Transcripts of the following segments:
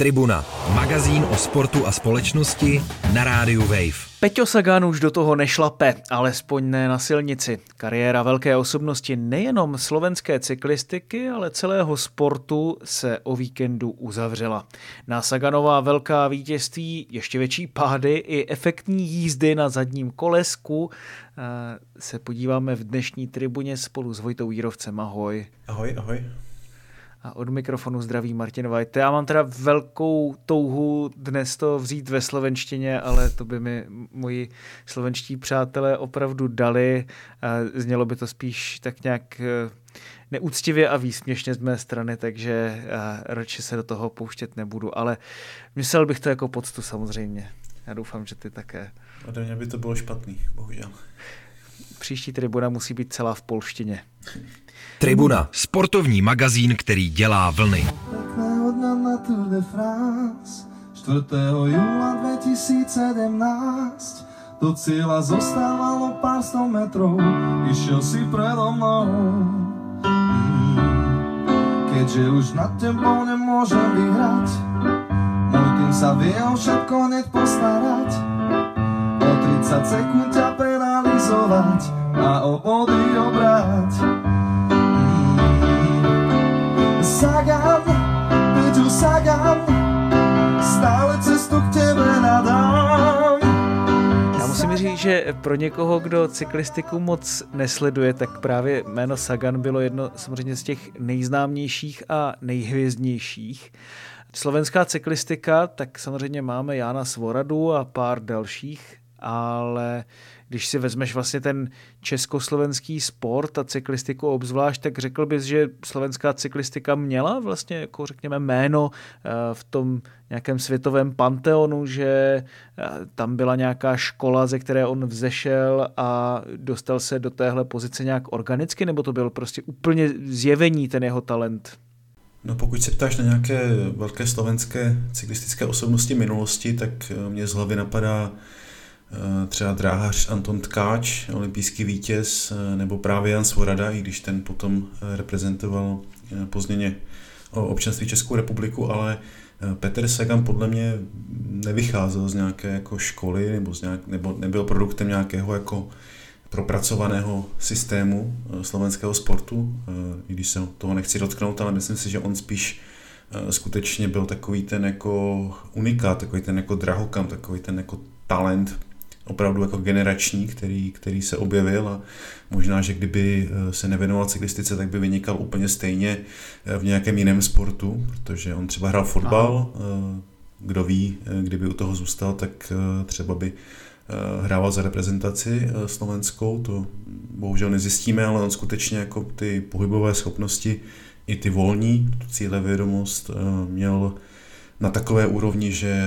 Tribuna, magazín o sportu a společnosti na rádiu Wave. Peťo Sagan už do toho nešlape, alespoň ne na silnici. Kariéra velké osobnosti nejenom slovenské cyklistiky, ale celého sportu se o víkendu uzavřela. Na Saganová velká vítězství, ještě větší pády i efektní jízdy na zadním kolesku eh, se podíváme v dnešní tribuně spolu s Vojtou Jírovcem. Ahoj. Ahoj, ahoj. A od mikrofonu zdraví Martin Vajte. Já mám teda velkou touhu dnes to vzít ve slovenštině, ale to by mi moji slovenští přátelé opravdu dali. Znělo by to spíš tak nějak eh, neúctivě a výsměšně z mé strany, takže eh, radši se do toho pouštět nebudu, ale myslel bych to jako poctu samozřejmě. Já doufám, že ty také. Ode mě by to bylo špatný, bohužel. Příští tribuna musí být celá v polštině. Tribuna, sportovní magazín, který dělá vlny. 4. júla 2017 Do cíla zostávalo pár sto metrov Išiel si predo mnou mm. Keďže už nad tebou nemôžem vyhrať Môj tým sa vie o všetko hneď postarať O 30 sekúnd ťa penalizovať A o body obrať Sagan, Peťu Sagan, stále cestu k tebe nadám. Já musím říct, že pro někoho, kdo cyklistiku moc nesleduje, tak právě jméno Sagan bylo jedno samozřejmě z těch nejznámějších a nejhvězdnějších. Slovenská cyklistika, tak samozřejmě máme Jana Svoradu a pár dalších, ale když si vezmeš vlastně ten československý sport a cyklistiku obzvlášť, tak řekl bys, že slovenská cyklistika měla vlastně jako řekněme jméno eh, v tom nějakém světovém panteonu, že eh, tam byla nějaká škola, ze které on vzešel a dostal se do téhle pozice nějak organicky, nebo to byl prostě úplně zjevení ten jeho talent? No pokud se ptáš na nějaké velké slovenské cyklistické osobnosti minulosti, tak eh, mě z hlavy napadá třeba dráhař Anton Tkáč, olympijský vítěz, eh, nebo právě Jan Svorada, i když ten potom eh, reprezentoval pozděně občanství Českou republiku, ale Petr Sagan podle mě nevycházel z nějaké jako školy nebo, z nějak, nebo nebyl produktem nějakého jako propracovaného systému slovenského sportu, i když se toho nechci dotknout, ale myslím si, že on spíš skutečně byl takový ten jako unikát, takový ten jako drahokam, takový ten jako talent opravdu jako generační, který, který se objevil a možná, že kdyby eh, se nevěnoval cyklistice, tak by vynikal úplně stejně eh, v nějakém jiném sportu, protože on třeba hrál fotbal, Aha. Eh, kdo ví, kdyby u toho zůstal, tak třeba by hrával za reprezentaci slovenskou, to bohužel nezjistíme, ale on skutečně jako ty pohybové schopnosti i ty volní, tu cíle vědomost měl na takové úrovni, že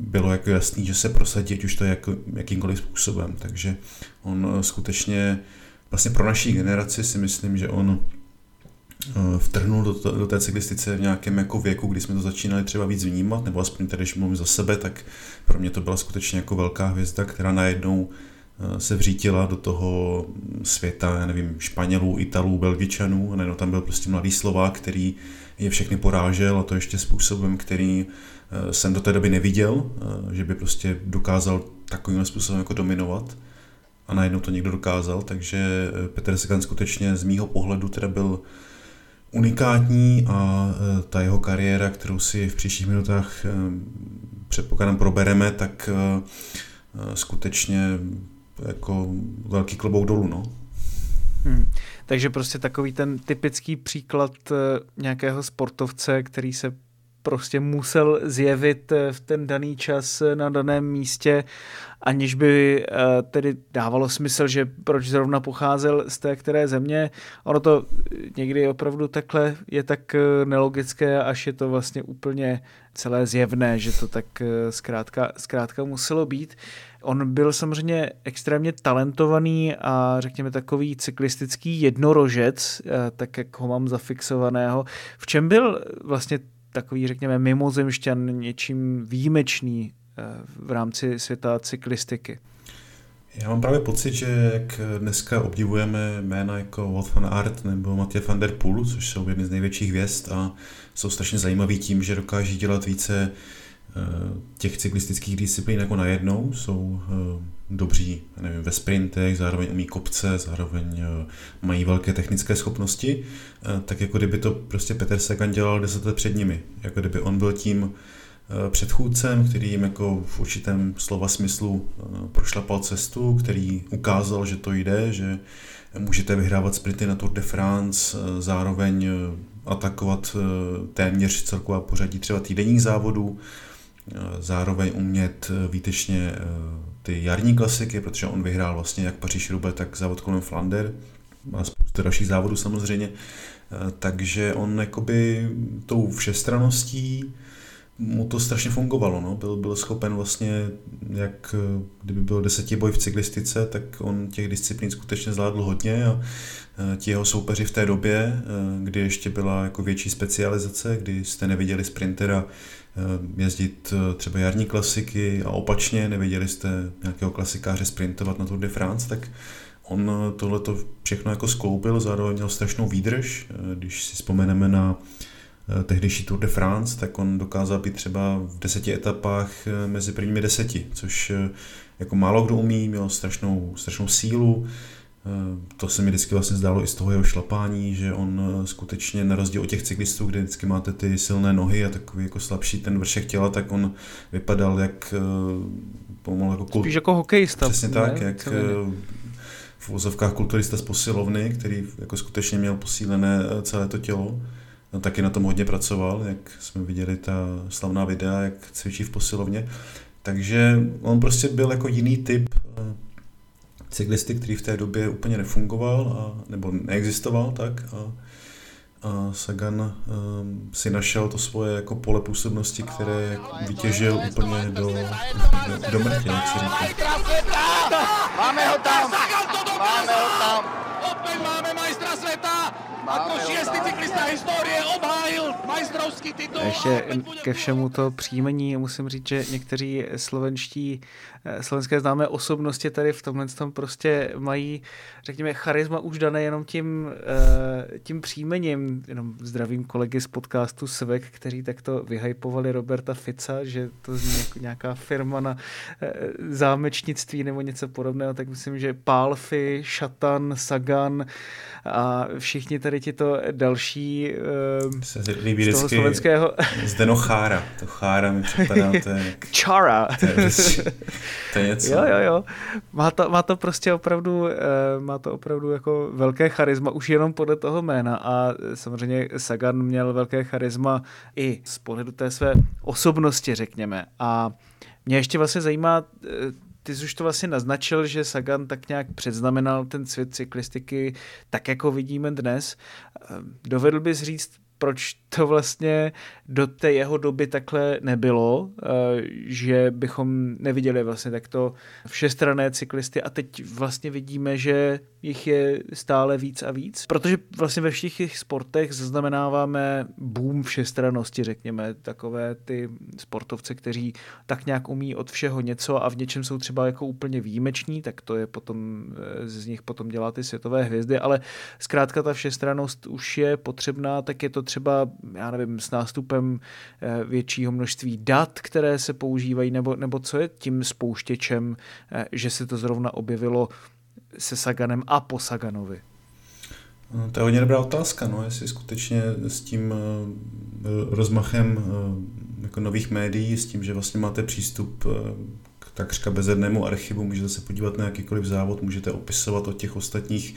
bylo jako jasný, že se prosadí, ať už to je jako, jakýmkoliv způsobem. Takže on eh, skutečně vlastně pro naší generaci si myslím, že on eh, vtrhnul do, to, do té cyklistice v nějakém jako věku, kdy jsme to začínali třeba víc vnímat, nebo aspoň tady, když mluvím za sebe, tak pro mě to byla skutečně jako velká hvězda, která najednou eh, se vřítila do toho světa, já nevím, Španělů, Italů, Belgičanů, a najednou tam byl prostě mladý Slovák, který je všechny porážel a to ještě způsobem, který eh, jsem do té doby neviděl, eh, že by prostě dokázal takovým způsobem jako dominovat a najednou to někdo dokázal, takže eh, Petr Sagan skutečně z mýho pohledu teda byl unikátní a ta jeho kariéra, kterou si v příštích minutách předpokládám probereme, tak skutečně jako velký klobouk dolů. No. Hmm. Takže prostě takový ten typický příklad eh, nějakého sportovce, který se prostě musel zjevit eh, v ten daný čas eh, na daném místě, aniž by tedy dávalo smysl, že proč zrovna pocházel z té které země. Ono to někdy opravdu takhle je tak nelogické, až je to vlastně úplně celé zjevné, že to tak zkrátka, zkrátka muselo být. On byl samozřejmě extrémně talentovaný a řekněme takový cyklistický jednorožec, eh, tak jak ho mám zafixovaného. V čem byl vlastně takový, řekněme, mimozemšťan něčím výjimečný eh, v rámci světa cyklistiky? Já mám právě pocit, že jak dneska obdivujeme jména jako Wout van Aert nebo Mathieu van der Poel, což jsou jedny z největších hvězd a jsou strašně zajímaví tím, že dokáží dělat více těch cyklistických disciplín jako najednou, jsou eh, dobří nevím, ve sprintech, zároveň umí kopce, zároveň eh, mají velké technické schopnosti, tak jako kdyby to prostě Petr Sagan dělal deset let před nimi. Jako kdyby on byl tím Eh, předchůdcem, který jim jako v určitém slova smyslu eh, prošlapal cestu, který ukázal, že to jde, že můžete vyhrávat sprinty na Tour de France, eh, zároveň atakovat téměř celková pořadí třeba týdenních závodů, zároveň umět výtečně ty jarní klasiky, protože on vyhrál vlastně jak paříž roubaix tak závod kolem Flander, má spoustu dalších závodů samozřejmě, takže on jakoby tou všestraností mu to strašně fungovalo. No. Byl, byl schopen vlastně, jak kdyby byl desetiboj v cyklistice, tak on těch disciplín skutečně zvládl hodně a ti jeho soupeři v té době, kdy ještě byla jako větší specializace, kdy jste neviděli sprintera jezdit třeba jarní klasiky a opačně neviděli jste nějakého klasikáře sprintovat na Tour de France, tak on tohleto všechno jako skloupil, zároveň měl strašnou výdrž, když si vzpomeneme na Eh, tehdejší Tour de France, tak on dokázal být třeba v deseti etapách eh, mezi prvními deseti, což eh, jako málo kdo umí, měl strašnou, strašnou sílu, to se mi vždycky vlastně zdálo i z toho jeho šlapání, že on skutečně na rozdíl od těch cyklistů, kde vždycky máte ty silné nohy a takový jako slabší ten vršek těla, tak on vypadal jak pomalu jako kult... Spíš jako hokejista. Přesně ne? tak, jak v vozovkách kulturista z posilovny, který jako skutečně měl posílené celé to tělo no, taky na tom hodně pracoval, jak jsme viděli ta slavná videa, jak cvičí v posilovně. Takže on prostě byl jako jiný typ eh, cyklisty, který v té době úplně nefungoval, a, nebo neexistoval tak. A, a Sagan um, si našel to svoje jako pole působnosti, které vytěžil úplně do, do, do mrtě, jak se říká. Máme ho tam! Máme ho tam! Světa! Ako šiestý cyklista historie obhájil majstrovský titul. Ještě ke všemu to příjmení musím říct, že někteří slovenští, eh, slovenské známé osobnosti tady v tomhle tom prostě mají, řekněme, charisma už dané jenom tím, eh, tím příjmením. Jenom zdravím kolegy z podcastu Svek, kteří takto vyhypovali Roberta Fica, že to zní jako nějaká firma na eh, zámečnictví nebo něco podobného, tak myslím, že Pálfy, Šatan, Sagan a všichni tady ti to další uh, se líbí z toho slovenského. Zdeno Chára. To Chára mi připadá, to je... Čara. To je, to je něco. Jo, jo, jo. Má to, má to prostě opravdu, uh, má to opravdu jako velké charisma, už jenom podle toho jména a samozřejmě Sagan měl velké charisma i z pohledu té své osobnosti, řekněme. A mě ještě vlastně zajímá eh, ty jsi už to vlastně naznačil, že Sagan tak nějak předznamenal ten svět cyklistiky tak, jako vidíme dnes. Ehm, dovedl bys říct, proč to vlastně do té jeho doby takhle nebylo, eh, že bychom neviděli vlastně takto všestrané cyklisty. A teď vlastně vidíme, že jich je stále víc a víc, protože vlastně ve všech těch sportech zaznamenáváme boom všestranosti, řekněme, takové ty sportovce, kteří tak nějak umí od všeho něco a v něčem jsou třeba jako úplně výjimeční, tak to je potom, eh, z nich potom dělá ty světové hvězdy, ale zkrátka ta všestranost už je potřebná, tak je to třeba, já nevím, s nástupem eh, většího množství dat, které se používají, nebo, nebo co je tím spouštěčem, eh, že se to zrovna objevilo se Saganem a po Saganovi? No, to je hodně dobrá otázka, no, jestli skutečně s tím eh, rozmachem jako nových médií, s tím, že vlastně máte přístup k takřka bezednému archivu, můžete se podívat na jakýkoliv závod, můžete opisovat od těch ostatních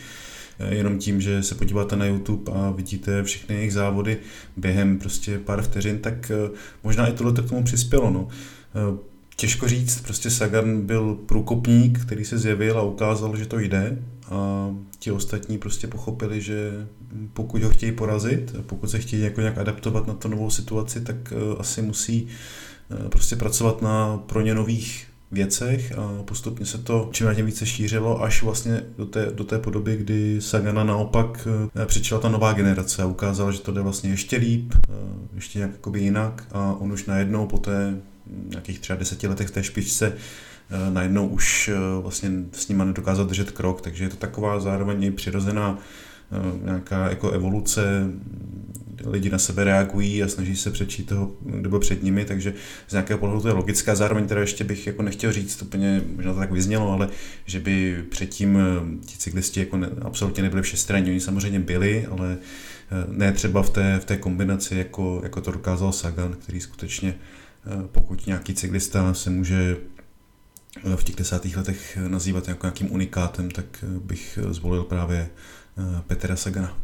jenom tím, že se podíváte na YouTube a vidíte všechny jejich závody během prostě pár vteřin, tak eh, možná i tohle k tomu přispělo. No. Eh, těžko říct, prostě Sagan byl průkopník, který se zjevil a ukázal, že to jde a ti ostatní prostě pochopili, že pokud ho chtějí porazit, pokud se chtějí jako nějak adaptovat na tu novou situaci, tak asi musí prostě pracovat na pro ně nových věcech a postupně se to čím tím více šířilo až vlastně do té, do té podoby, kdy Sagana naopak eh, přišla ta nová generace a ukázala, že to jde vlastně ještě líp, eh, ještě nějak jinak. A on už najednou po té nějakých třeba deseti letech v té špičce najednou už vlastně s nima nedokázal držet krok, takže je to taková zároveň i přirozená nějaká jako evoluce lidi na sebe reagují a snaží se přečít toho, kdo byl před nimi, takže z nějakého pohledu to je logická. Zároveň teda ještě bych jako nechtěl říct úplně, možná to tak vyznělo, ale že by předtím eh, ti cyklisti jako ne, absolutně nebyli všestranní. Oni samozřejmě byli, ale eh, ne třeba v té, v té kombinaci, jako, jako to dokázal Sagan, který skutečně, eh, pokud nějaký cyklista se může v těch desátých letech nazývat jako nějakým unikátem, tak bych zvolil právě Petra Sagana.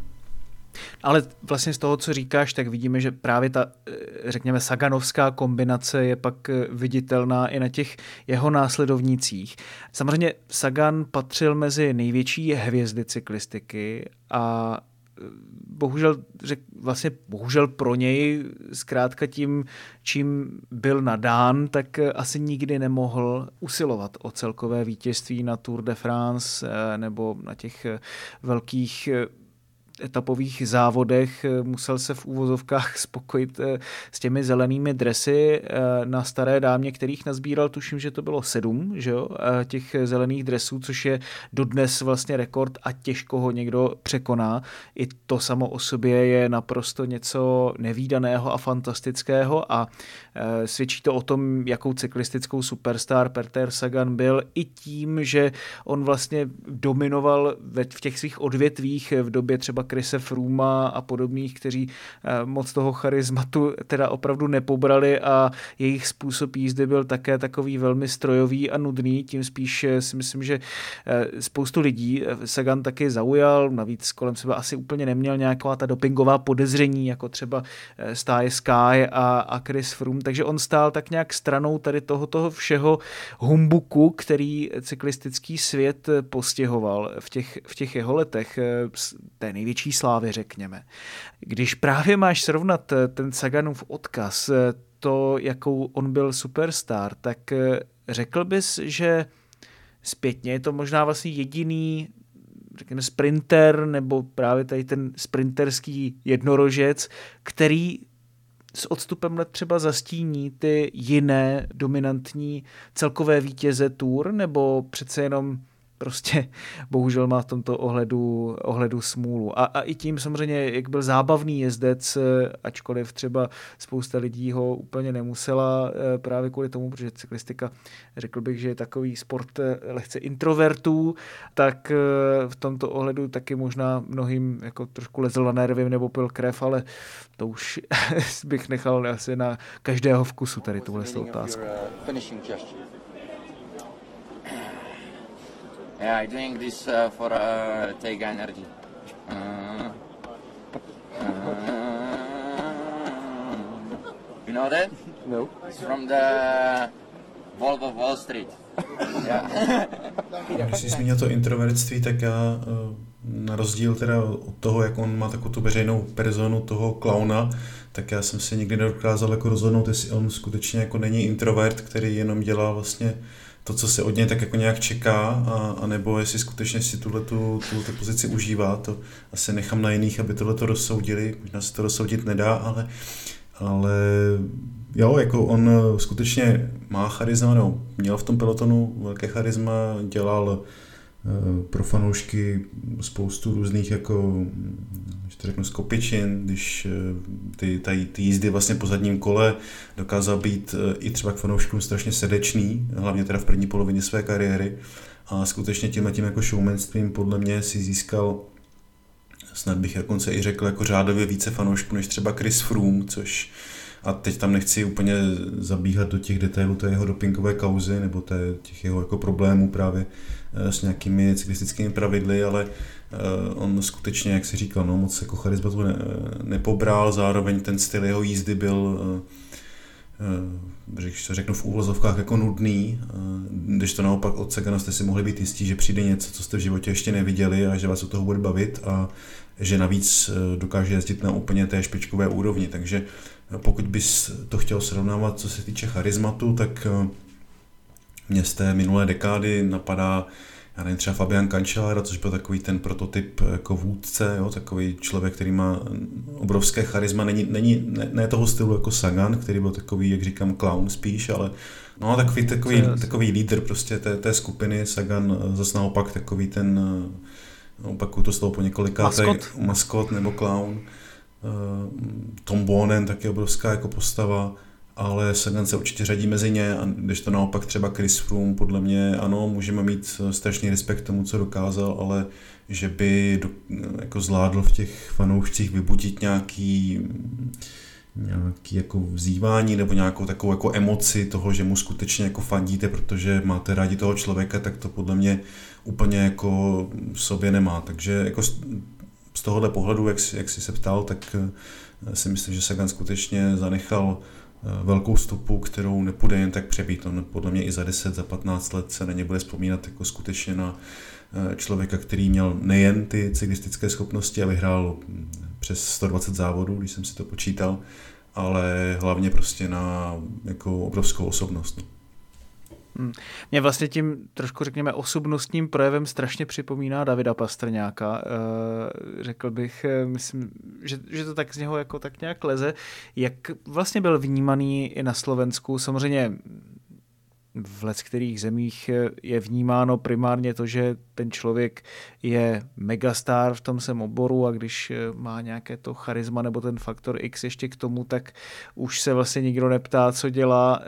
Ale vlastně z toho, co říkáš, tak vidíme, že právě ta, eh, řekněme, saganovská kombinace je pak eh, viditelná i na těch jeho následovnících. Samozřejmě Sagan patřil mezi největší hvězdy cyklistiky a eh, bohužel, řek, vlastně bohužel pro něj zkrátka tím, čím byl nadán, tak asi nikdy nemohl usilovat o celkové vítězství na Tour de France nebo na těch velkých etapových závodech eh, musel se v úvozovkách spokojit eh, s těmi zelenými dresy eh, na staré dámě, kterých nazbíral, tuším, že to bylo sedm, že jo, těch zelených dresů, což je dodnes vlastně rekord a těžko ho někdo překoná. I to samo o sobě je naprosto něco nevýdaného a fantastického a svědčí to o tom, jakou cyklistickou superstar Peter Sagan byl i tím, že on vlastně dominoval v těch svých odvětvích v době třeba Krise Fruma a podobných, kteří eh, moc toho charizmatu teda opravdu nepobrali a jejich způsob jízdy byl také takový velmi strojový a nudný, tím spíš eh, si myslím, že eh, spoustu lidí Sagan taky zaujal, navíc kolem sebe asi úplně neměl nějaká ta dopingová podezření, jako třeba stáje Sky a, a Chris Froome, takže on stál tak nějak stranou tady toho, toho všeho humbuku, který cyklistický svět postihoval v těch, v těch jeho letech, té největší slávy, řekněme. Když právě máš srovnat eh, ten Saganův odkaz, eh, to, jakou on byl superstar, tak eh, řekl bys, že zpětně je to možná vlastně jediný řekněme, sprinter nebo právě tady ten sprinterský jednorožec, který s odstupem let třeba zastíní ty jiné dominantní celkové vítěze tour, nebo přece jenom prostě bohužel má v tomto ohledu, ohledu smůlu. A, a i tím samozřejmě, jak byl zábavný jezdec, ačkoliv třeba spousta lidí ho úplně nemusela eh, právě kvůli tomu, protože cyklistika, řekl bych, že je takový sport eh, lehce introvertů, tak eh, v tomto ohledu taky možná mnohým jako trošku lezl na nervy nebo pil krev, ale to už bych nechal asi na každého vkusu tady tuhle otázku. Yeah, I'm doing this uh, for uh, take energy. Uh, uh, you know that? No. It's from the Volvo Wall Street. Yeah. Když jsi zmínil to introvertství, tak já uh, na rozdíl teda od toho, jak on má takovou tu veřejnou personu toho klauna, tak já jsem si nikdy nedokázal jako rozhodnout, jestli on skutečně jako není introvert, který jenom dělá vlastně to, co se od něj tak jako nějak čeká, a, a nebo jestli skutečně si tuhle tu, tu pozici užívá, to asi nechám na jiných, aby tohle to rozsoudili, možná se to rozsoudit nedá, ale, ale jo, jako on skutečně má charisma, no, měl v tom pelotonu velké charisma, dělal Eh, pro fanoušky spoustu různých jako, že to řeknu, skopičin, když eh, ty, ty, ty jízdy vlastně po zadním kole dokázal být eh, i třeba k fanouškům strašně srdečný, hlavně teda v první polovině své kariéry. A skutečně tím a tím jako showmanstvím podle mě si získal snad bych dokonce i řekl jako řádově více fanoušků než třeba Chris Froome, což a teď tam nechci úplně zabíhat do těch detailů té jeho dopingové kauzy nebo té, těch jeho jako problémů právě Eh, s nějakými cyklistickými pravidly, ale eh, on skutečně, jak si říkal, no, moc jako charizmatu ne, nepobral, zároveň ten styl jeho jízdy byl když eh, to řeknu v úvozovkách jako nudný, když to naopak od Sagana jste si mohli být jistí, že přijde něco, co jste v životě ještě neviděli a že vás o toho bude bavit a že navíc dokáže jezdit na úplně té špičkové úrovni. Takže pokud bys to chtěl srovnávat, co se týče charizmatu, tak mě z té minulé dekády napadá já nevím, třeba Fabian Cancellara, což byl takový ten prototyp jako vůdce, jo, takový člověk, který má obrovské charisma, není, není ne, ne, toho stylu jako Sagan, který byl takový, jak říkám, clown spíš, ale no, takový, takový, takový lídr prostě té, té skupiny, Sagan zase naopak takový ten, opakuju to slovo po několika, maskot. maskot nebo clown. Tom Bonen taky obrovská jako postava ale Sagan se určitě řadí mezi ně a když to naopak třeba Chris Froome, podle mě ano, můžeme mít strašný respekt tomu, co dokázal, ale že by do, jako zvládl v těch fanoušcích vybudit nějaký nějaký jako vzývání nebo nějakou takovou jako emoci toho, že mu skutečně jako fandíte, protože máte rádi toho člověka, tak to podle mě úplně jako v sobě nemá. Takže jako z tohohle pohledu, jak, jak jsi se ptal, tak eh, si myslím, že Sagan skutečně zanechal Eh, velkou stopu, kterou nepůjde jen tak přebít. On podle mě i za 10, za 15 let se na ně bude vzpomínat jako skutečně na eh, člověka, který měl nejen ty cyklistické schopnosti a vyhrál hm, přes 120 závodů, když jsem si to počítal, ale hlavně prostě na jako obrovskou osobnost. No. Hmm. Mě vlastně tím trošku, řekněme, osobnostním projevem strašně připomíná Davida Pastrňáka. E, řekl bych, eh, myslím, že, že to tak z něho jako tak nějak leze. Jak vlastně byl vnímaný i na Slovensku? Samozřejmě v let kterých zemích je vnímáno primárně to, že ten člověk je megastar v tom sem oboru a když má nějaké to charisma nebo ten faktor X ještě k tomu, tak už se vlastně nikdo neptá, co dělá eh,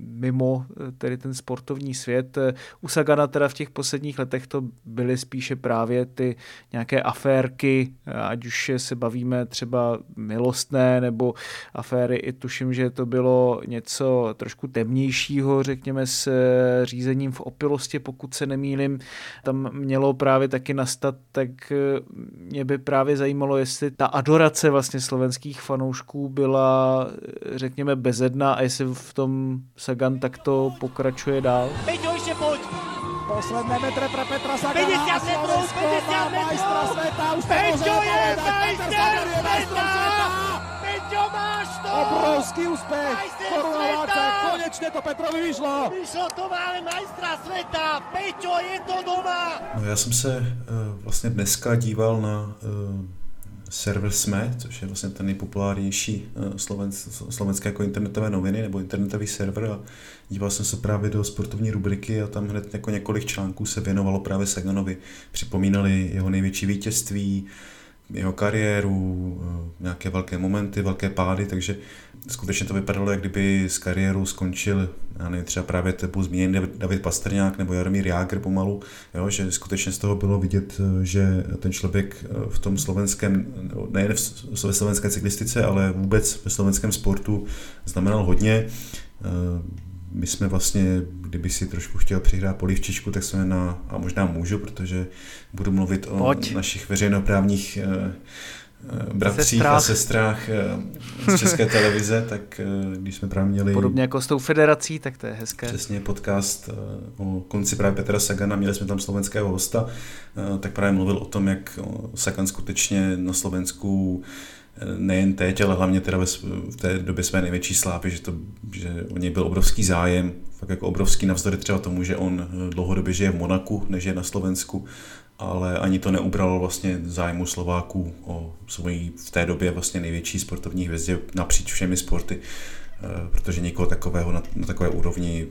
mimo eh, tedy ten sportovní svět. U Sagana teda v těch posledních letech to byly spíše právě ty nějaké aférky, ať už se bavíme třeba milostné nebo aféry, i tuším, že to bylo něco trošku temnějšího, řekněme, s eh, řízením v opilosti, pokud se nemýlim, tam mělo právě taky nastat, tak eh, mě by právě zajímalo, jestli ta adorace vlastně slovenských fanoušků byla, eh, řekněme, bezedná a jestli v tom Sagan takto pokračuje dál. Peťo, ještě pojď! Posledné metre pro Petra Sagana 50 metrů, 50 metrů! Majstra sveta, už Peťo je majster sveta! Peťo, máš to! Obrovský úspěch! Korunováce, konečně to Petrovi vyšlo! Vyšlo to, máme majstra světa! Peťo, je to doma! No já jsem se uh, vlastně dneska díval na uh, server SME, což je vlastně ten nejpopulárnější slovenské, slovenské jako internetové noviny nebo internetový server a díval jsem se právě do sportovní rubriky a tam hned jako několik článků se věnovalo právě Saganovi. Připomínali jeho největší vítězství, jeho kariéru, eh, nějaké velké momenty, velké pády, takže skutečně to vypadalo, jak kdyby z kariéru skončil, já nevím, třeba právě tepu zmíněný David Pastrňák nebo Jaromír Jágr pomalu, jo, že skutečně z toho bylo vidět, eh, že ten člověk eh, v tom slovenském, nejen v slovenské cyklistice, ale vůbec ve slovenském sportu znamenal hodně my jsme vlastně, kdyby si trošku chtěl přihrát polivčičku, tak jsme na, a možná můžu, protože budu mluvit o Pojď. našich veřejnoprávních eh, eh, bratřích sestrách. a sestrách eh, z České televize, tak když jsme právě měli... Podobně jako s tou federací, tak to je hezké. Přesně podcast o konci právě Petra Sagana, měli jsme tam slovenského hosta, tak právě mluvil o tom, jak Sagan skutečně na Slovensku nejen teď, ale hlavně teda v té době své největší slápy, že, to, že o něj byl obrovský zájem, fakt jako obrovský navzdory třeba tomu, že on dlouhodobě žije v Monaku, než je na Slovensku, ale ani to neubralo vlastně zájmu Slováků o svoji v té době vlastně největší sportovní hvězdě napříč všemi sporty, eh, protože nikoho takového na, na takové úrovni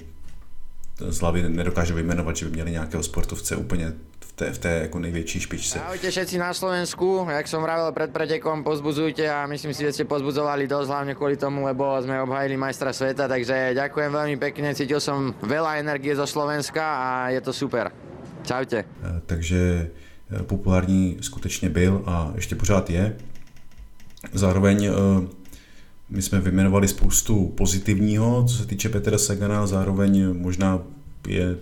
z hlavy nedokážu vyjmenovat, že by měli nějakého sportovce úplně té, v té jako největší špičce. Ahojte všetci na Slovensku, jak som vravel pred pretekom, pozbudzujte a myslím si, že ste pozbudzovali dosť, hlavne kvôli tomu, lebo sme obhajili majstra sveta, takže ďakujem veľmi pekne, cítil som veľa energie zo Slovenska a je to super. Čaute. Eh, takže eh, populární skutečně byl a ještě pořád je. Zároveň eh, my jsme vyjmenovali spoustu pozitivního, co se týče Petra Sagana, zároveň možná je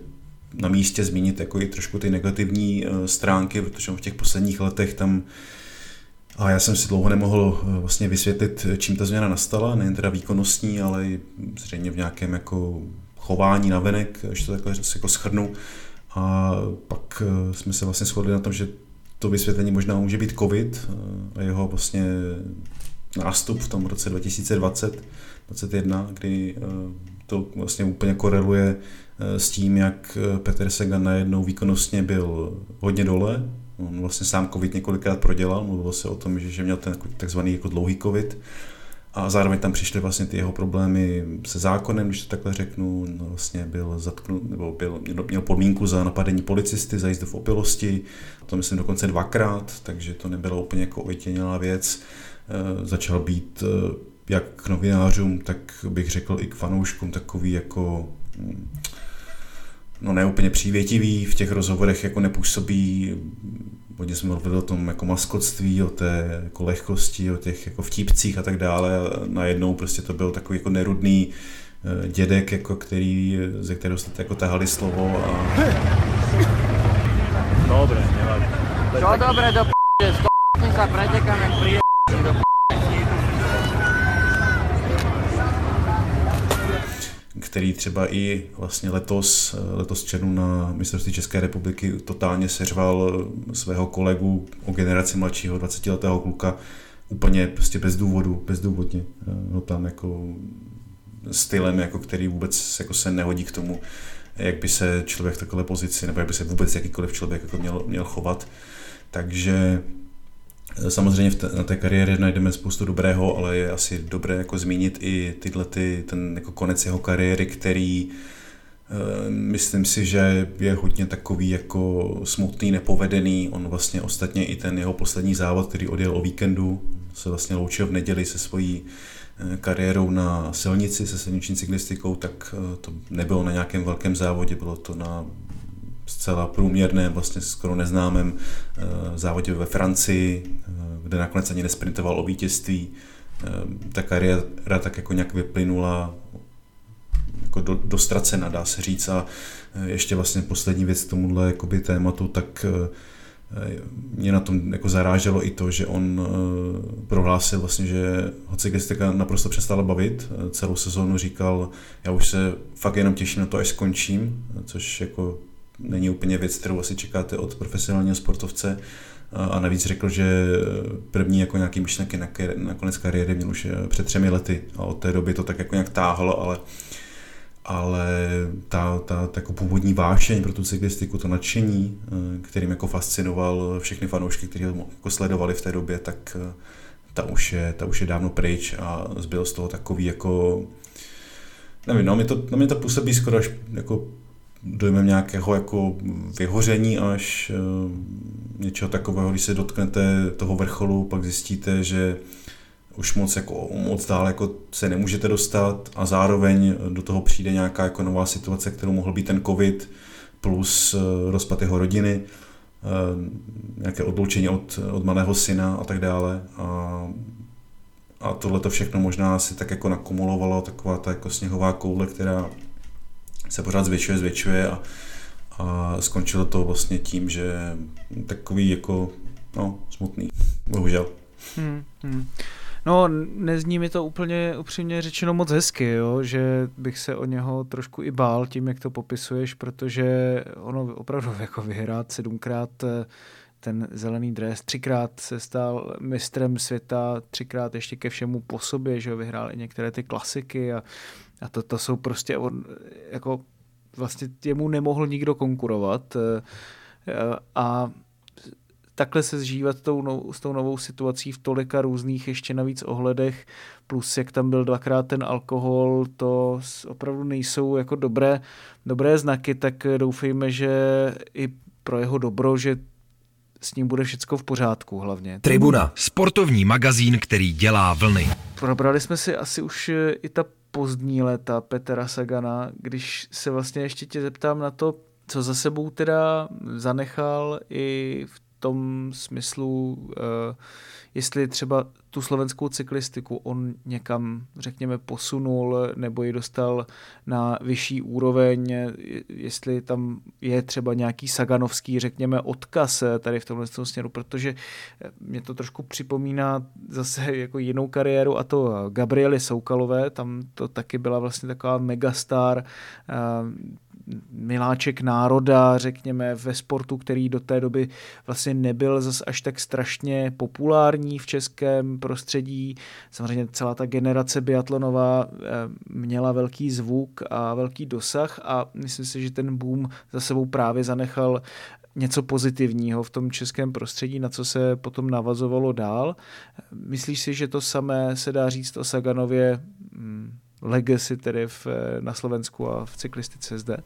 na místě zmínit jako i trošku ty negativní eh, stránky, protože v těch posledních letech tam a já jsem si dlouho nemohl eh, vlastně vysvětlit, čím ta změna nastala, nejen teda výkonnostní, ale i zřejmě v nějakém jako chování navenek, když to takhle jako schrnu. A pak eh, jsme se vlastně shodli na tom, že to vysvětlení možná může být covid a jeho vlastně nástup v tom roce 2020 2021, kdy to vlastně úplně koreluje s tím, jak Petr Sagan najednou výkonnostně byl hodně dole. On vlastně sám covid několikrát prodělal, mluvilo se o tom, že měl ten takzvaný jako dlouhý covid a zároveň tam přišly vlastně ty jeho problémy se zákonem, když to takhle řeknu. No vlastně byl zatknut, nebo byl, měl podmínku za napadení policisty, za jízdu v opilosti. To myslím dokonce dvakrát, takže to nebyla úplně jako ojtěnělá věc. E, začal být e, jak k novinářům, tak bych řekl i k fanouškům takový jako hm, no neúplně přívětivý, v těch rozhovorech jako nepůsobí hodně jsme mluvili o tom jako maskotství, o té jako lehkosti, o těch jako vtípcích a tak dále. Najednou prostě to byl takový jako nerudný eh, dědek, jako který, ze kterého jste jako tahali slovo a... Dobre, nevadí. Čo dobre do p***, sa pretekám, jak príde do p***. Který třeba i vlastně letos, letos černu na mistrovství České republiky totálně seřval svého kolegu o generaci mladšího 20-letého kluka úplně prostě bez důvodu, bezdůvodně. No tam jako stylem, jako který vůbec jako se nehodí k tomu, jak by se člověk v takové pozici, nebo jak by se vůbec jakýkoliv člověk jako měl, měl chovat. Takže Samozřejmě v té, na té kariéře najdeme spoustu dobrého, ale je asi dobré jako zmínit i tyhle ty, ten jako konec jeho kariéry, který eh, myslím si, že je hodně takový jako smutný, nepovedený. On vlastně ostatně i ten jeho poslední závod, který odjel o víkendu, se vlastně loučil v neděli se svojí eh, kariérou na silnici, se silniční cyklistikou, tak eh, to nebylo na nějakém velkém závodě, bylo to na zcela průměrné, vlastně skoro neznámém eh, závodě ve Francii, eh, kde nakonec ani nesprintoval o vítězství. Eh, ta kariéra tak jako nějak vyplynula jako do, dostracena, dá se říct. A ještě vlastně poslední věc k tomuhle jakoby, tématu, tak mě na tom jako zaráželo i to, že on prohlásil vlastně, že ho cyklistika naprosto přestala bavit. Celou sezónu říkal, já už se fakt jenom těším na to, až skončím, což jako není úplně věc, kterou asi čekáte od profesionálního sportovce. A navíc řekl, že první jako nějaký myšlenky na, na konec kariéry měl už eh, před třemi lety a od té doby to tak jako nějak táhlo, ale ale ta, ta, ta jako původní vášeň pro tu cyklistiku, to nadšení, eh, kterým jako fascinoval všechny fanoušky, kteří ho jako sledovali v té době, tak eh, ta už je, ta už je dávno pryč a zbyl z toho takový jako nevím, no, mi to, na mě to působí skoro až jako dojmem nějakého jako vyhoření až eh, něčeho takového, když se dotknete toho vrcholu, pak zjistíte, že už moc, jako, moc dál jako se nemůžete dostat a zároveň do toho přijde nějaká jako nová situace, kterou mohl být ten covid plus eh, rozpad jeho rodiny, eh, nějaké odloučení od, od malého syna a tak dále. A, a tohle to všechno možná si tak jako nakumulovalo, taková ta jako sněhová koule, která se pořád zvětšuje, zvětšuje a, a skončilo to vlastně tím, že takový jako, no, smutný, bohužel. Hmm, hmm. No, nezní mi to úplně upřímně řečeno moc hezky, jo? že bych se o něho trošku i bál tím, jak to popisuješ, protože ono opravdu jako vyhrát sedmkrát eh, ten zelený dres, třikrát se stal mistrem světa, třikrát ještě ke všemu po sobě, že vyhrál i některé ty klasiky a a to, to jsou prostě, on, jako vlastně jemu nemohl nikdo konkurovat eh, a takhle se zžívat tou, no, s tou novou situací v tolika různých ještě navíc ohledech, plus jak tam byl dvakrát ten alkohol, to opravdu nejsou jako dobré, dobré znaky, tak doufejme, že i pro jeho dobro, že s ním bude všecko v pořádku hlavně. Tribuna, sportovní magazín, který dělá vlny. Probrali jsme si asi už i ta pozdní léta Petra Sagana, když se vlastně ještě tě zeptám na to, co za sebou teda zanechal i v tom smyslu, uh, jestli třeba tu slovenskou cyklistiku on někam, řekněme, posunul nebo ji dostal na vyšší úroveň, jestli tam je třeba nějaký saganovský, řekněme, odkaz tady v tomhle směru, protože mě to trošku připomíná zase jako jinou kariéru a to Gabriely Soukalové, tam to taky byla vlastně taková megastar, miláček národa, řekněme, ve sportu, který do té doby vlastně nebyl zas až tak strašně populární v českém prostředí. Samozřejmě celá ta generace biatlonová eh, měla velký zvuk a velký dosah a myslím si, že ten boom za sebou právě zanechal něco pozitivního v tom českém prostředí, na co se potom navazovalo dál. Myslíš si, že to samé se dá říct o Saganově hm, legacy tedy v, na Slovensku a v cyklistice zde?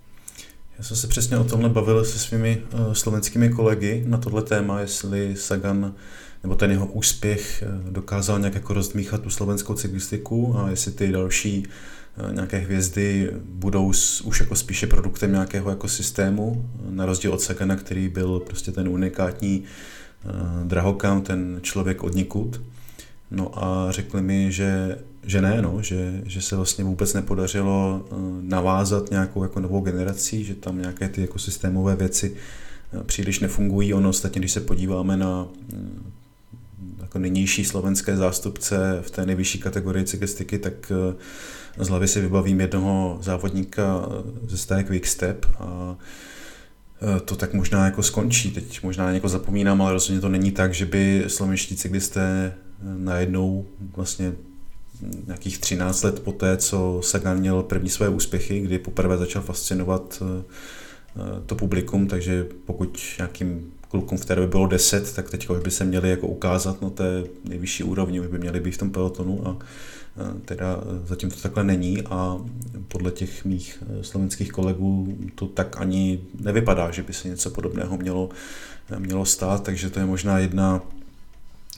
Já jsem se přesně o tomhle bavil se svými uh, slovenskými kolegy na tohle téma, jestli Sagan nebo ten jeho úspěch uh, dokázal nějak jako rozdmíchat tu slovenskou cyklistiku a jestli ty další uh, nějaké hvězdy budou už jako spíše produktem nějakého jako systému, na rozdíl od Sagana, který byl prostě ten unikátní drahokam, ten člověk od nikud. No a řekli mi, že že ne, no, že, že se vlastně vůbec nepodařilo eh, navázat nějakou jako novou generací, že tam nějaké ty jako systémové věci eh, příliš nefungují. Ono ostatně, když se podíváme na eh, jako nynější slovenské zástupce v té nejvyšší kategorii cyklistiky, tak z hlavy si vybavím jednoho závodníka ze stáje Quickstep a to tak možná jako skončí. Teď možná někoho zapomínám, ale rozhodně to není tak, že by slovenští cyklisté najednou vlastně nějakých 13 let poté, co Sagan měl první své úspěchy, kdy poprvé začal fascinovat eh, eh, to publikum, takže pokud nějakým klukům v té době bylo 10, tak teď už by se měli jako ukázat na té nejvyšší úrovni, už by měli být v tom pelotonu a teda zatím to takhle není a podle těch mých eh, slovenských kolegů to tak ani nevypadá, že by se něco podobného mělo, mělo stát, takže to je možná jedna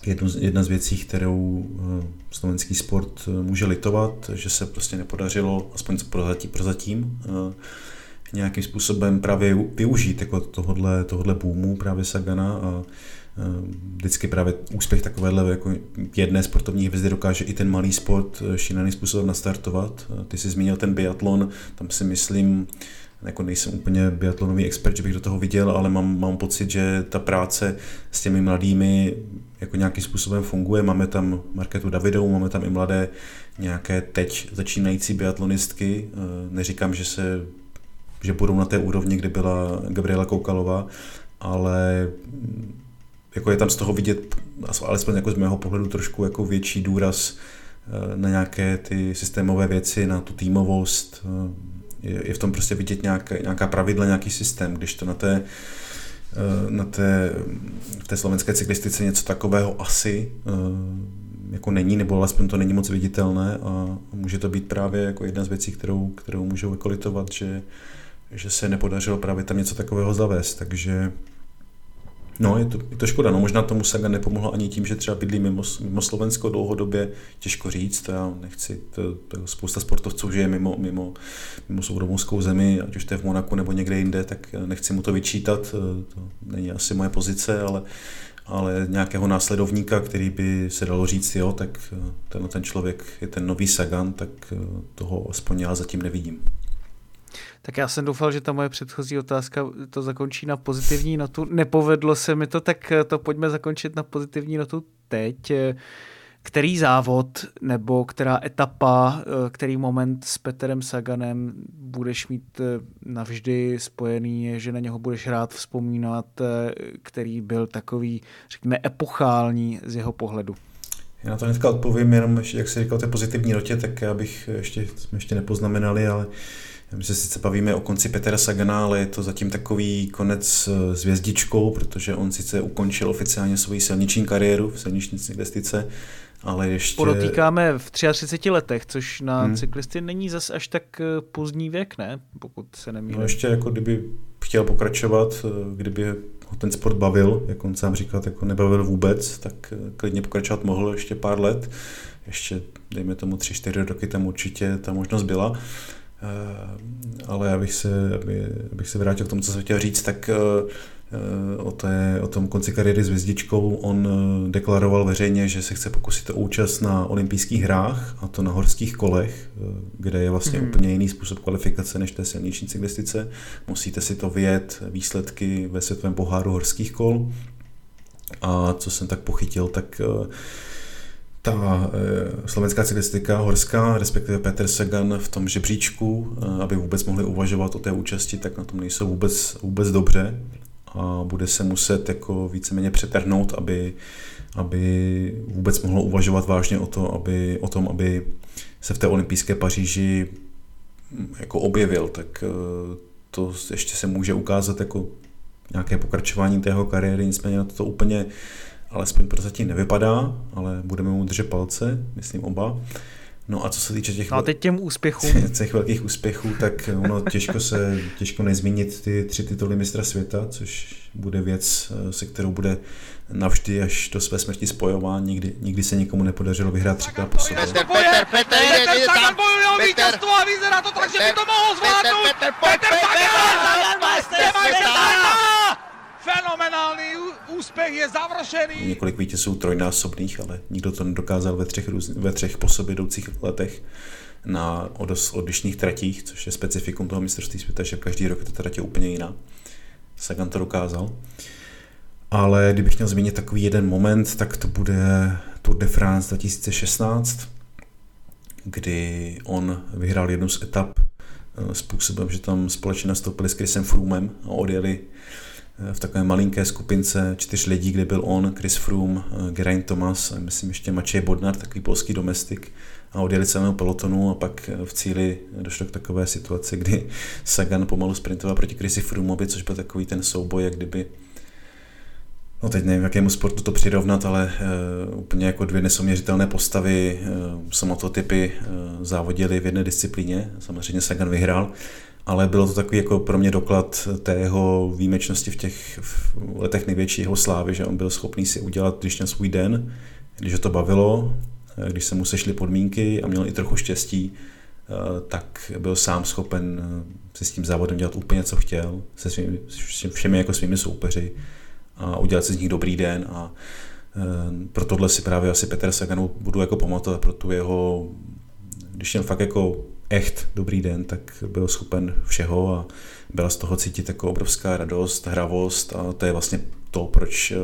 jednu, jedna z věcí, kterou eh, slovenský sport eh, může litovat, že se prostě nepodařilo, aspoň prozatím, prozatím eh, nějakým způsobem právě využít jako tohodle, tohodle boomu právě Sagana a vždycky právě úspěch takovéhle jako jedné sportovní hvězdy dokáže i ten malý sport šíleným způsobem nastartovat. Ty jsi zmínil ten biatlon, tam si myslím, jako nejsem úplně biatlonový expert, že bych do toho viděl, ale mám, mám pocit, že ta práce s těmi mladými jako nějakým způsobem funguje. Máme tam Marketu Davidovou, máme tam i mladé nějaké teď začínající biatlonistky. Eh, neříkám, že se že budou na té úrovni, kde byla Gabriela Koukalová, ale mm, jako je tam z toho vidět, alespoň jako z mého pohledu, trošku jako větší důraz eh, na nějaké ty systémové věci, na tu týmovost, eh, je, v tom prostě vidět nějaká, nějaká pravidla, nějaký systém, když to na té, eh, na té, v té slovenské cyklistice něco takového asi eh, jako není, nebo alespoň to není moc viditelné a může to být právě jako jedna z věcí, kterou, kterou můžou vykolitovat, že, že se nepodařilo právě tam něco takového zavést, takže No, je to, je to škoda. No, možná tomu Saga nepomohlo ani tím, že třeba bydlí mimo, mimo Slovensko dlouhodobě. Těžko říct, to já nechci, to, to spousta sportovců žije mimo, mimo, mimo svou domovskou zemi, ať už to je v Monaku nebo někde jinde, tak nechci mu to vyčítat, to není asi moje pozice, ale, ale nějakého následovníka, který by se dalo říct, jo, tak ten, ten člověk je ten nový Sagan, tak toho aspoň já zatím nevidím. Tak já jsem doufal, že ta moje předchozí otázka to zakončí na pozitivní notu. Nepovedlo se mi to, tak to pojďme zakončit na pozitivní notu teď. Který závod nebo která etapa, který moment s Peterem Saganem budeš mít navždy spojený, že na něho budeš rád vzpomínat, který byl takový, řekněme, epochální z jeho pohledu? Já na to hnedka odpovím, jenom jak jsi říkal, té pozitivní notě, tak já bych ještě, jsme ještě nepoznamenali, ale my se sice bavíme o konci Petra Sagana, ale je to zatím takový konec eh, s hvězdičkou, protože on sice ukončil oficiálně svoji silniční kariéru v silniční cyklistice, ale ještě... Podotýkáme v 33 letech, což na hmm. cyklisty není zas až tak eh, pozdní věk, ne? Pokud se nemýlím. No ještě jako kdyby chtěl pokračovat, eh, kdyby ho ten sport bavil, jak on sám říkal, jako nebavil vůbec, tak klidně pokračovat mohl ještě pár let. Ještě, dejme tomu, tři, čtyři roky tam určitě ta možnost byla. Ale abych se, aby, abych se vrátil k tomu, co jsem chtěl říct, tak eh, o, té, o tom konci kariéry s Hvězdičkou on eh, deklaroval veřejně, že se chce pokusit o účast na olympijských hrách, a to na horských kolech, kde je vlastně mm. úplně jiný způsob kvalifikace než té silniční cyklistice. Musíte si to vyjet výsledky ve světovém poháru horských kol. A co jsem tak pochytil, tak ta e, slovenská cyklistika horská, respektive Petr Sagan v tom žebříčku, e, aby vůbec mohli uvažovat o té účasti, tak na tom nejsou vůbec, vůbec dobře. A bude se muset jako víceméně přetrhnout, aby, aby vůbec mohlo uvažovat vážně o, to, aby, o tom, aby se v té olympijské Paříži mm, jako objevil, tak e, to ještě se může ukázat jako nějaké pokračování tého kariéry, nicméně na to úplně alespoň prozatím nevypadá, ale budeme mu držet palce, myslím oba. No a co se týče těch, no a teď těm úspěchům. těch velkých úspěchů, tak ono těžko se těžko nezmínit ty tři tituly mistra světa, což bude věc, se kterou bude navždy až do své smrti spojován. Nikdy, nikdy se nikomu nepodařilo vyhrát třikrát po sobě. Petr, Petr, Petr, Petr Sagan bojuje o vítězstvo a vyzerá to tak, že by to mohl zvládnout. Petr, Petr, Petr Sagan! Fenomenální úspěch je završený. Několik vítězů trojnásobných, ale nikdo to nedokázal ve třech, ve třech po sobě jdoucích letech na odlišných tratích, což je specifikum toho mistrovství světa, že každý rok je to tratě úplně jiná. Sagan to dokázal. Ale kdybych měl zmínit takový jeden moment, tak to bude Tour de France 2016, kdy on vyhrál jednu z etap eh, způsobem, že tam společně nastoupili s Chrisem Froomem a odjeli v takové malinké skupince čtyř lidí, kde byl on, Chris Froome, eh, Geraint Thomas a myslím ještě Mačej Bodnar, takový polský domestik a odjeli celého pelotonu a pak v cíli došlo k takové situaci, kdy Sagan pomalu sprintoval proti Chrisi Froomovi, což byl takový ten souboj, jak kdyby No teď nevím, jakému sportu to přirovnat, ale uh, úplně jako dvě nesoměřitelné postavy, uh, samototypy uh, závodili v jedné disciplíně. Samozřejmě Sagan vyhrál, ale bylo to takový jako pro mě doklad té jeho výjimečnosti v těch v letech největší jeho slávy, že on byl schopný si udělat, když měl svůj den, když ho to bavilo, když se mu sešly podmínky a měl i trochu štěstí, tak byl sám schopen si s tím závodem dělat úplně, co chtěl, se svými, všemi jako svými soupeři a udělat si z nich dobrý den. A pro tohle si právě asi Petr Saganu budu jako pamatovat pro tu jeho, když měl fakt jako echt dobrý den, tak byl schopen všeho a byla z toho cítit jako obrovská radost, hravost a to je vlastně to, proč e,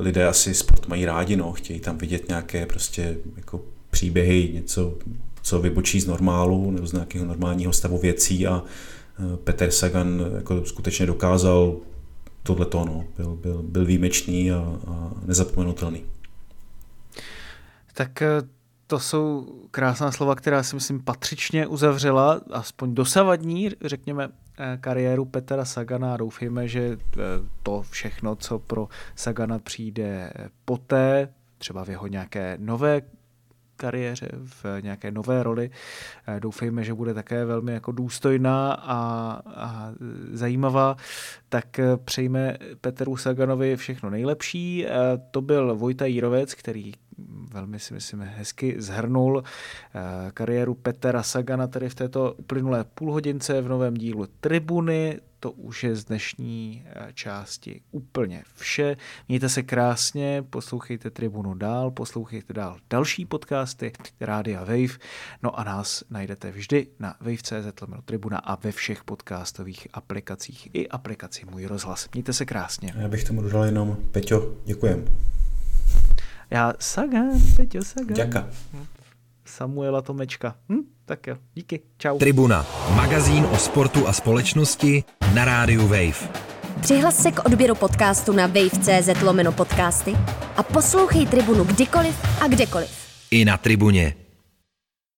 lidé asi sport mají rádi, no, chtějí tam vidět nějaké prostě jako příběhy, něco, co vybočí z normálu nebo z nějakého normálního stavu věcí a e, Peter Sagan jako skutečně dokázal tohle to, no, byl, byl, byl výjimečný a, a nezapomenutelný. Tak eh, to jsou krásná slova, která si myslím patřičně uzavřela, aspoň dosavadní, řekněme, eh, kariéru Petra Sagana. Doufejme, že eh, to všechno, co pro Sagana přijde poté, třeba v jeho nějaké nové kariéře, v nějaké nové roli. Eh, doufejme, že bude také velmi jako důstojná a, a zajímavá. Tak přejme Peteru Saganovi všechno nejlepší. To byl Vojta Jírovec, který velmi si myslím hezky zhrnul kariéru Petra Sagana tady v této uplynulé půlhodince v novém dílu Tribuny to už je z dnešní eh, části úplně vše. Mějte se krásně, poslouchejte Tribunu dál, poslouchejte dál další podcasty Rádia Wave, no a nás najdete vždy na wave.cz Tribuna a ve všech podcastových aplikacích i aplikaci Můj rozhlas. Mějte se krásně. Já bych tomu dodal jenom Peťo, děkujem. Já Sagan, Peťo Sagan. Děka. Samuela Tomečka. Hm? Tak jo, díky, čau. Tribuna, magazín o sportu a společnosti na rádiu Wave. Přihlas se k odběru podcastu na wave.cz lomeno podcasty a poslouchej Tribunu kdykoliv a kdekoliv. I na Tribuně.